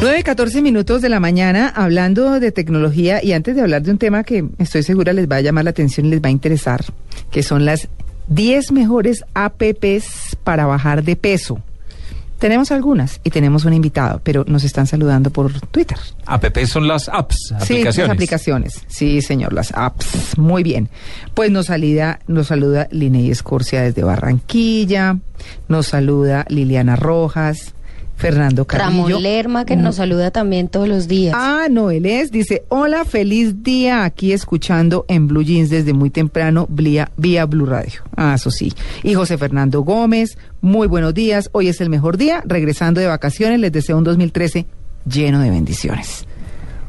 9, 14 minutos de la mañana hablando de tecnología y antes de hablar de un tema que estoy segura les va a llamar la atención y les va a interesar, que son las 10 mejores apps para bajar de peso. Tenemos algunas y tenemos un invitado, pero nos están saludando por Twitter. App son las apps, aplicaciones. Sí, las aplicaciones. Sí, señor, las apps. Muy bien. Pues nos saluda, nos saluda Linney Escorcia desde Barranquilla, nos saluda Liliana Rojas, Fernando Carrillo. Ramón Lerma, que nos saluda también todos los días. Ah, no, él es, dice, hola, feliz día aquí escuchando en Blue Jeans desde muy temprano vía, vía Blue Radio. Ah, eso sí. Y José Fernando Gómez, muy buenos días, hoy es el mejor día, regresando de vacaciones, les deseo un 2013 lleno de bendiciones.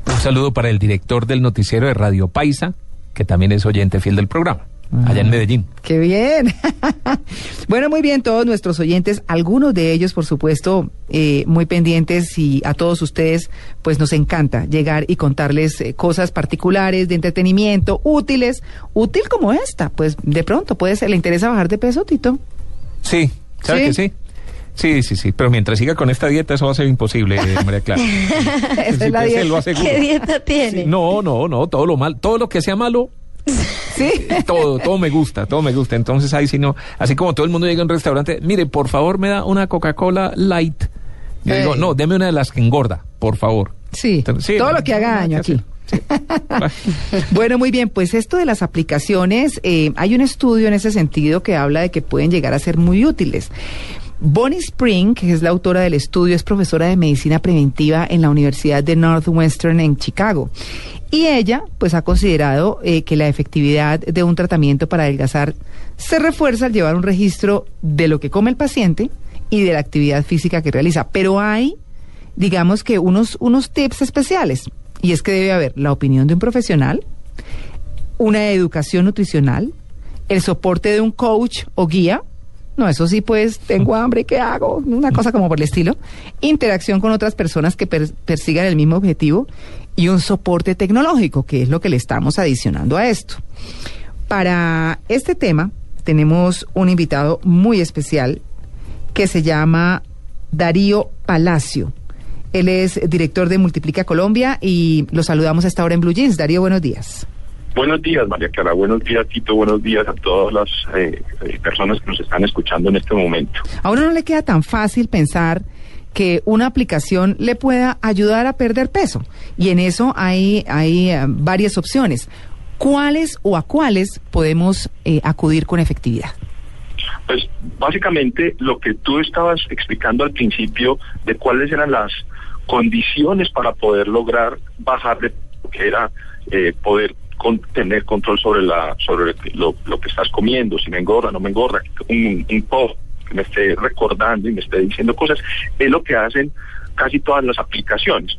Un saludo para el director del noticiero de Radio Paisa, que también es oyente fiel del programa allá en Medellín. Qué bien. bueno, muy bien, todos nuestros oyentes, algunos de ellos, por supuesto, eh, muy pendientes y a todos ustedes, pues nos encanta llegar y contarles eh, cosas particulares de entretenimiento, útiles, útil como esta. Pues de pronto, puede ser, ¿le interesa bajar de peso, Tito? Sí, ¿sabe que sí? Sí, sí, sí, pero mientras siga con esta dieta eso va a ser imposible, María Clara. Esa es la dieta. ¿Qué dieta tiene? no, no, no, todo lo mal, todo lo que sea malo Sí. Todo, todo me gusta, todo me gusta. Entonces ahí si no, así como todo el mundo llega a un restaurante, mire, por favor me da una Coca-Cola light. Yo digo, no, deme una de las que engorda, por favor. Sí, todo lo que haga daño aquí. bueno, muy bien, pues esto de las aplicaciones, eh, hay un estudio en ese sentido que habla de que pueden llegar a ser muy útiles. Bonnie Spring, que es la autora del estudio, es profesora de medicina preventiva en la Universidad de Northwestern en Chicago. Y ella, pues, ha considerado eh, que la efectividad de un tratamiento para adelgazar se refuerza al llevar un registro de lo que come el paciente y de la actividad física que realiza. Pero hay, digamos que, unos, unos tips especiales. Y es que debe haber la opinión de un profesional, una educación nutricional, el soporte de un coach o guía. No, eso sí, pues tengo hambre, ¿qué hago? Una cosa como por el estilo. Interacción con otras personas que persigan el mismo objetivo y un soporte tecnológico, que es lo que le estamos adicionando a esto. Para este tema tenemos un invitado muy especial que se llama Darío Palacio. Él es director de Multiplica Colombia y lo saludamos a esta hora en Blue Jeans. Darío, buenos días. Buenos días, María Clara. Buenos días, Tito. Buenos días a todas las eh, eh, personas que nos están escuchando en este momento. A uno no le queda tan fácil pensar que una aplicación le pueda ayudar a perder peso. Y en eso hay, hay eh, varias opciones. ¿Cuáles o a cuáles podemos eh, acudir con efectividad? Pues básicamente lo que tú estabas explicando al principio de cuáles eran las condiciones para poder lograr bajar de que era eh, poder tener control sobre la sobre lo, que estás comiendo, si me engorda, no me engorda, un, un que me esté recordando y me esté diciendo cosas, es lo que hacen casi todas las aplicaciones.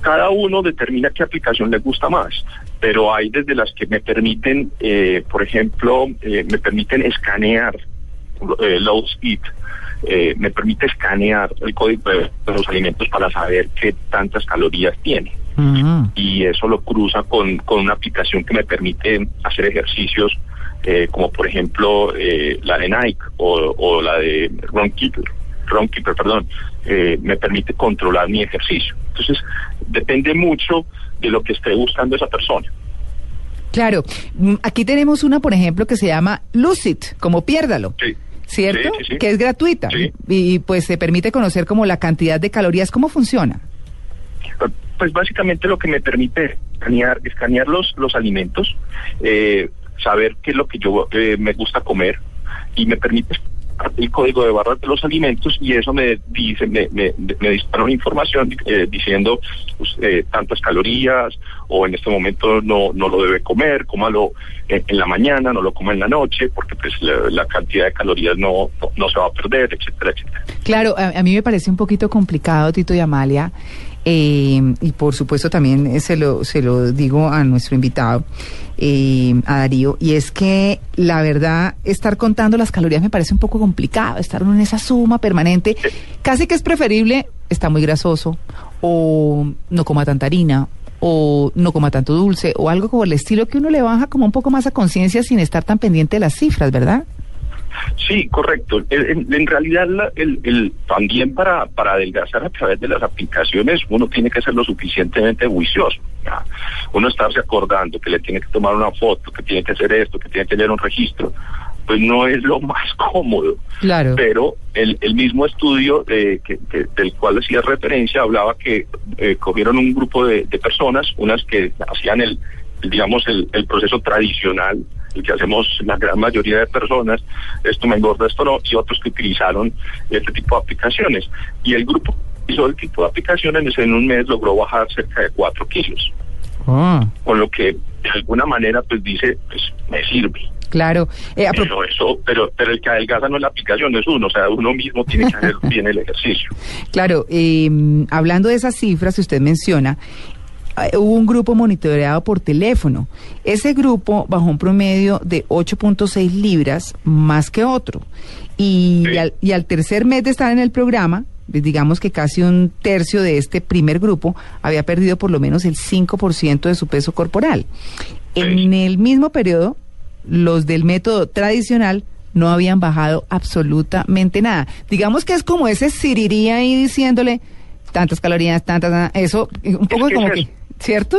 Cada uno determina qué aplicación le gusta más, pero hay desde las que me permiten, eh, por ejemplo, eh, me permiten escanear eh, Lowe's Eat, eh, me permite escanear el código de los alimentos para saber qué tantas calorías tiene. Y eso lo cruza con, con una aplicación que me permite hacer ejercicios eh, como por ejemplo eh, la de Nike o, la de Ron Keeper, Ron Keeper, perdón, eh, me permite controlar mi ejercicio. Entonces, depende mucho de lo que esté buscando esa persona. Claro, mm, aquí tenemos una, por ejemplo, que se llama Lucid, como piérdalo. ¿Cierto? que es gratuita y, pues se permite conocer como la cantidad de calorías. ¿Cómo funciona? Pues básicamente lo que me permite escanear, escanear los, los alimentos, eh, saber qué es lo que yo eh, me gusta comer y me permite el código de barras de los alimentos y eso me dice, me, me, me dispara una información eh, diciendo pues, eh, tantas calorías o en este momento no, no lo debe comer, cómalo en, en la mañana, no lo coma en la noche, porque pues la, cantidad de calorías no, no, se va a perder, etcétera, etcétera. Claro, a, a mí me parece un poquito complicado, Tito y Amalia, eh, y por supuesto también eh, se lo, se lo digo a nuestro invitado, eh, a Darío, y es que la verdad, estar contando las calorías me parece un poco complicado, estar en esa suma permanente, casi que es preferible, está muy grasoso, o no coma tanta harina, o no coma tanto dulce, o algo como el estilo que uno le baja como un poco más a conciencia sin estar tan pendiente de las cifras, ¿verdad? Sí, correcto. En, en realidad, la- el, el- también para, para adelgazar a través de las aplicaciones, uno tiene que ser lo suficientemente juicioso. ¿ya? Uno estarse acordando que le tiene que tomar una foto, que tiene que hacer esto, que tiene que tener un registro, pues no es lo más cómodo. Claro. Pero el, el mismo estudio eh, que, que- del cual hacía referencia hablaba que eh, cogieron un grupo de, de personas, unas que hacían el, el, digamos, el, el proceso tradicional, el que hacemos la gran mayoría de personas, esto me engorda, esto no, y otros que utilizaron este tipo de aplicaciones. Y el grupo que hizo el tipo de aplicaciones en un mes logró bajar cerca de 4 kilos, Ah, con lo que de alguna manera pues dice, pues me sirve. claro. Eh, Pero eso, pero, pero el que adelgaza no es la aplicación, es uno, o sea, uno mismo tiene que hacer bien el ejercicio. Claro, eh, hablando de esas cifras que usted menciona, hubo un grupo monitoreado por teléfono. Ese grupo bajó un promedio de 8.6 libras más que otro. Y, Sí. al, y al tercer mes de estar en el programa, pues digamos que casi un tercio de este primer grupo había perdido por lo menos el 5% de su peso corporal. Sí. En el mismo periodo, los del método tradicional no habían bajado absolutamente nada. Digamos que es como ese siriría ahí diciéndole tantas calorías, tantas, ah, eso, un poco que como es que. ¿Cierto?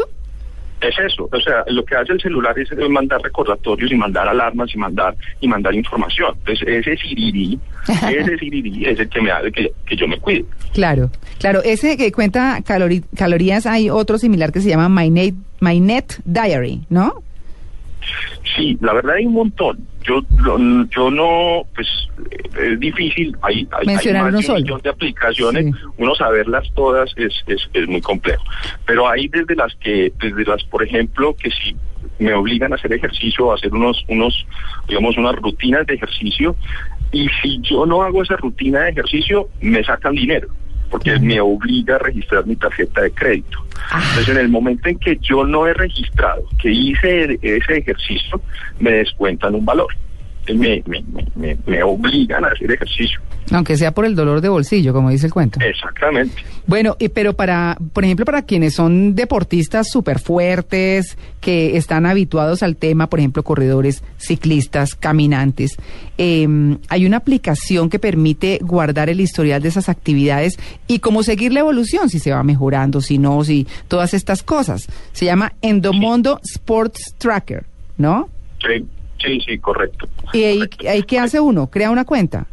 Es eso, o sea, lo que hace el celular es eh, mandar recordatorios y mandar alarmas y mandar y mandar información. Entonces, ese sirirí, ese sirirí es el que me hace que, que yo me cuide. Claro, claro, ese que cuenta calori- calorías, hay otro similar que se llama MyNet, MyNet Diary, ¿no? Sí, la verdad hay un montón. Yo lo- yo no, pues es difícil. Hay, hay, más de solo. un millón de aplicaciones. Sí. Uno saberlas todas es, es, es muy complejo. Pero hay desde las que, desde las, por ejemplo, que si me obligan a hacer ejercicio, a hacer unos, unos, digamos, unas rutinas de ejercicio. Y si yo no hago esa rutina de ejercicio, me sacan dinero. Porque me obliga a registrar mi tarjeta de crédito. Entonces, en el momento en que yo no he registrado que hice ese ejercicio, me descuentan un valor. Me, me, me- me, me obligan a hacer ejercicio. Aunque sea por el dolor de bolsillo, como dice el cuento. Exactamente. Bueno, y, pero para, por ejemplo, para quienes son deportistas súper fuertes, que están habituados al tema, por ejemplo, corredores, ciclistas, caminantes, eh, hay una aplicación que permite guardar el historial de esas actividades y cómo seguir la evolución, si se va mejorando, si no, si todas estas cosas. Se llama Endomondo Sports Tracker, ¿no? Sí, sí, sí, correcto. Y ahí, Correcto. ahí ¿qué hace uno? Crea una cuenta.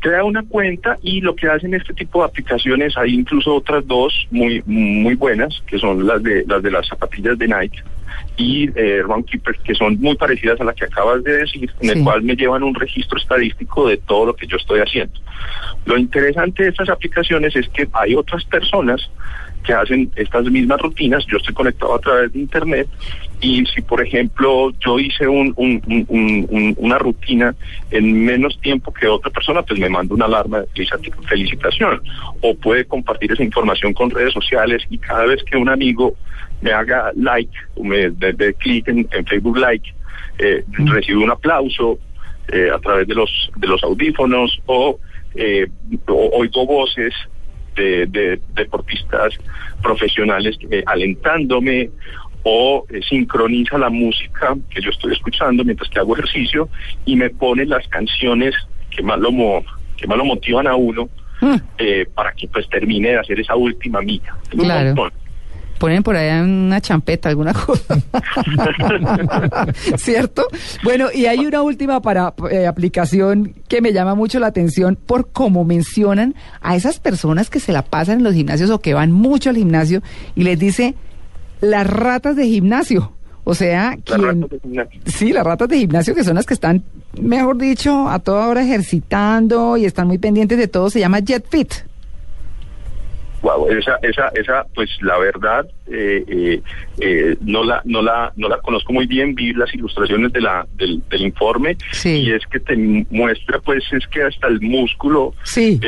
crea una cuenta y lo que hacen este tipo de aplicaciones, hay incluso otras dos muy muy buenas, que son las de las de las zapatillas de Nike y eh, Runkeeper, que son muy parecidas a la que acabas de decir, en Sí. el cual me llevan un registro estadístico de todo lo que yo estoy haciendo. Lo interesante de estas aplicaciones es que hay otras personas que hacen estas mismas rutinas, yo estoy conectado a través de internet y si por ejemplo yo hice un, un- un- un- un- una rutina en menos tiempo que otra persona, pues me manda una alarma de felici- felicitación. O puede compartir esa información con redes sociales y cada vez que un amigo me haga like o me dé clic en, en Facebook like, eh, recibe un aplauso eh, a través de los de los audífonos o, eh, oigo voces de, de deportistas profesionales eh, alentándome o eh, sincroniza la música que yo estoy escuchando mientras que hago ejercicio y me pone las canciones que más lo mo- que más lo motivan a uno Mm. eh, para que pues termine de hacer esa última milla. Claro. Ponen por allá una champeta, alguna cosa. ¿Cierto? Bueno, y hay una última para eh, aplicación que me llama mucho la atención por cómo mencionan a esas personas que se la pasan en los gimnasios o que van mucho al gimnasio y les dice las ratas de gimnasio. O sea, Las quien, ratas de gimnasio. Sí, las ratas de gimnasio, que son las que están, mejor dicho, a toda hora ejercitando y están muy pendientes de todo, se llama Jet Fit. Wow, esa, esa, esa, pues la verdad, eh, eh, eh, no la, no la, no la conozco muy bien. Vi las ilustraciones de la, del, del informe Sí. y es que te muestra, pues, es que hasta el músculo, Sí.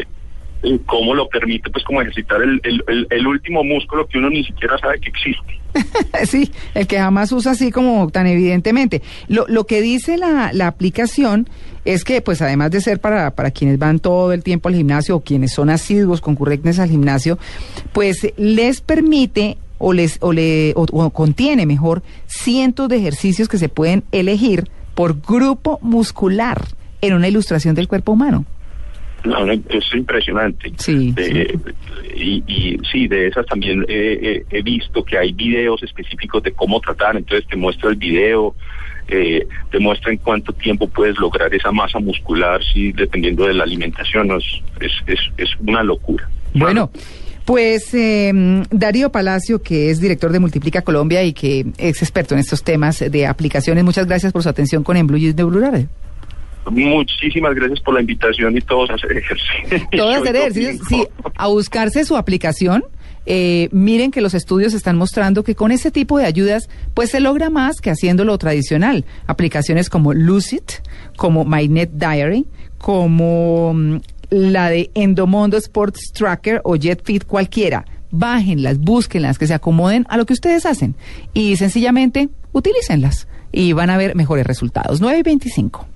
Eh, cómo lo permite, pues, como ejercitar el, el, el, el último músculo que uno ni siquiera sabe que existe. Sí, el que jamás usa así como tan evidentemente. Lo, lo que dice la, la aplicación es que, pues además de ser para, para quienes van todo el tiempo al gimnasio o quienes son asiduos, concurrentes al gimnasio, pues les permite o les o le o- o contiene mejor cientos de ejercicios que se pueden elegir por grupo muscular en una ilustración del cuerpo humano. No, es impresionante. Sí, Y, y, sí, de esas también he visto que hay videos específicos de cómo tratar, entonces te muestro el video, eh, te muestra en cuánto tiempo puedes lograr esa masa muscular, sí, dependiendo de la alimentación, es, es, es, una locura. Bueno. Pues eh, Darío Palacio, que es director de Multiplica Colombia y que es experto en estos temas de aplicaciones, muchas gracias por su atención con En Blue de Blue Radio. Muchísimas gracias por la invitación y todos a hacer ejercicio. Todos a hacer ejercicio, sí, a buscarse su aplicación. Eh, miren que los estudios están mostrando que con ese tipo de ayudas, pues se logra más que haciendo lo tradicional. Aplicaciones como Lucid, como MyNet Diary, como mm, la de Endomondo Sports Tracker o JetFit, cualquiera. Bájenlas, búsquenlas, que se acomoden a lo que ustedes hacen y sencillamente utilícenlas y van a ver mejores resultados. 9 y 25.